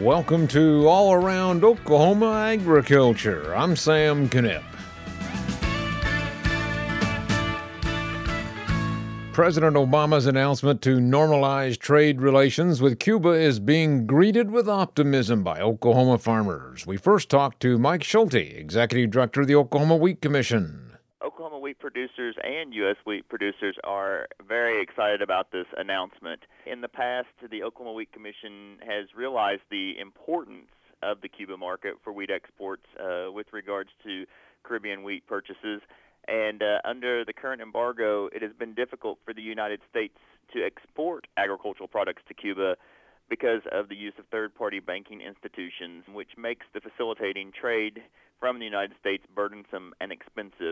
Welcome to All Around Oklahoma Agriculture. I'm Sam Knipp. President Obama's announcement to normalize trade relations with Cuba is being greeted with optimism by Oklahoma farmers. We first talked to Mike Schulte, Executive Director of the Oklahoma Wheat Commission. Oklahoma wheat producers and U.S. wheat producers are very excited about this announcement. In the past, the Oklahoma Wheat Commission has realized the importance of the Cuba market for wheat exports uh, with regards to Caribbean wheat purchases. And uh, under the current embargo, it has been difficult for the United States to export agricultural products to Cuba because of the use of third-party banking institutions, which makes the facilitating trade from the United States burdensome and expensive.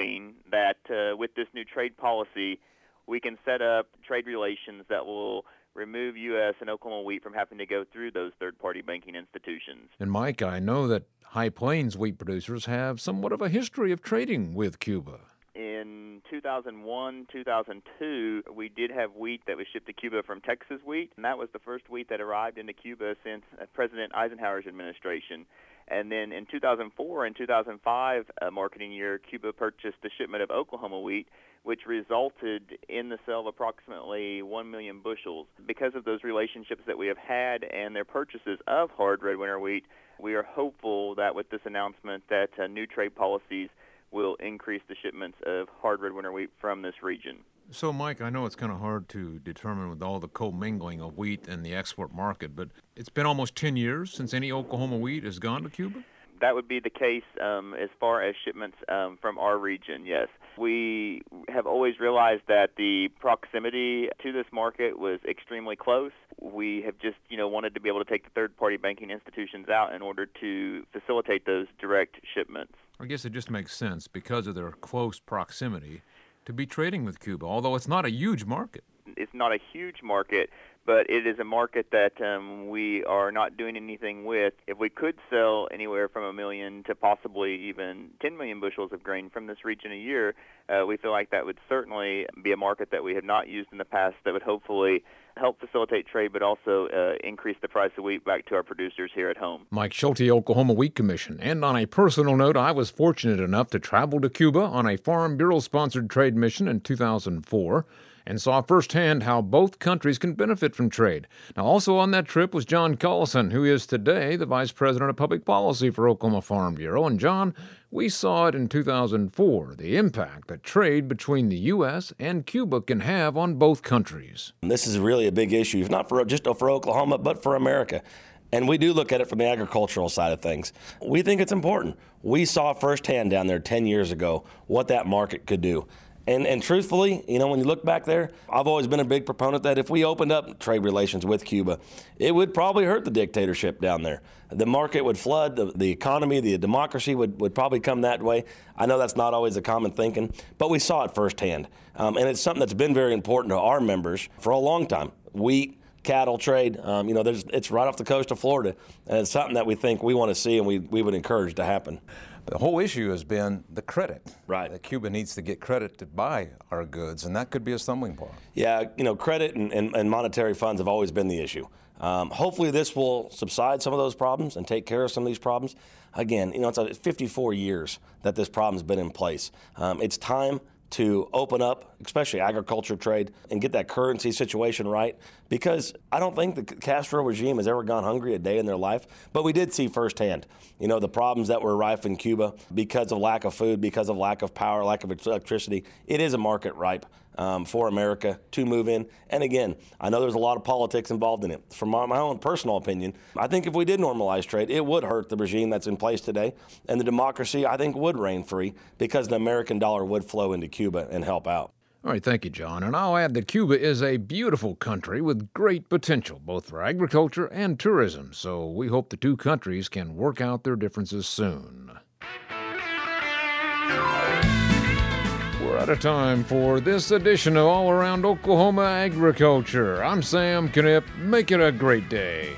Hoping that uh, with this new trade policy, we can set up trade relations that will remove U.S. and Oklahoma wheat from having to go through those third-party banking institutions. And Mike, I know that High Plains wheat producers have somewhat of a history of trading with Cuba. In 2001, 2002, we did have wheat that was shipped to Cuba from Texas wheat, and that was the first wheat that arrived into Cuba since uh, President Eisenhower's administration. And then in 2004 and 2005 uh, marketing year, Cuba purchased a shipment of Oklahoma wheat, which resulted in the sale of approximately 1 million bushels. Because of those relationships that we have had and their purchases of hard red winter wheat, we are hopeful that with this announcement that uh, new trade policies will increase the shipments of hard red winter wheat from this region. So, Mike, I know it's kind of hard to determine with all the commingling of wheat and the export market, but it's been almost 10 years since any Oklahoma wheat has gone to Cuba? That would be the case um, as far as shipments um, from our region, yes. We have always realized that the proximity to this market was extremely close. We have just, you know, wanted to be able to take the third-party banking institutions out in order to facilitate those direct shipments. I guess it just makes sense because of their close proximity to be trading with Cuba, although it's not a huge market. It's not a huge market, but it is a market that um, we are not doing anything with. If we could sell anywhere from a million to possibly even 10 million bushels of grain from this region a year, uh, we feel like that would certainly be a market that we have not used in the past that would hopefully help facilitate trade, but also uh, increase the price of wheat back to our producers here at home. Mike Schulte, Oklahoma Wheat Commission. And on a personal note, I was fortunate enough to travel to Cuba on a Farm Bureau sponsored trade mission in 2004 and saw firsthand how both countries can benefit from trade. Now, also on that trip was John Collison, who is today the Vice President of Public Policy for Oklahoma Farm Bureau. And John, we saw it in 2004 the impact that trade between the U.S. and Cuba can have on both countries. This is really a big issue, not for just for Oklahoma, but for America. And we do look at it from the agricultural side of things. We think it's important. We saw firsthand down there 10 years ago what that market could do. And, and truthfully, you know, when you look back there, I've always been a big proponent that if we opened up trade relations with Cuba, it would probably hurt the dictatorship down there. The market would flood, the, the economy, the democracy would, would probably come that way. I know that's not always a common thinking, but we saw it firsthand. Um, and it's something that's been very important to our members for a long time. Wheat, cattle trade. Um, you know, there's, it's right off the coast of Florida, and it's something that we think we want to see and we, we would encourage to happen. The whole issue has been the credit. Right. That Cuba needs to get credit to buy our goods, and that could be a stumbling block. Yeah, you know, credit and, and, and monetary funds have always been the issue. Um, hopefully, this will subside some of those problems and take care of some of these problems. Again, you know, it's 54 years that this problem's been in place. Um, it's time to open up, especially agriculture trade, and get that currency situation right. Because I don't think the Castro regime has ever gone hungry a day in their life, but we did see firsthand, you know, the problems that were rife in Cuba because of lack of food, because of lack of power, lack of electricity. It is a market ripe um, for America to move in. And again, I know there's a lot of politics involved in it. From my, my, own personal opinion, I think if we did normalize trade, it would hurt the regime that's in place today. And the democracy, I think, would reign free because the American dollar would flow into Cuba and help out. All right, thank you, John. And I'll add that Cuba is a beautiful country with great potential, both for agriculture and tourism. So we hope the two countries can work out their differences soon. We're out of time for this edition of All Around Oklahoma Agriculture. I'm Sam Knipp. Make it a great day.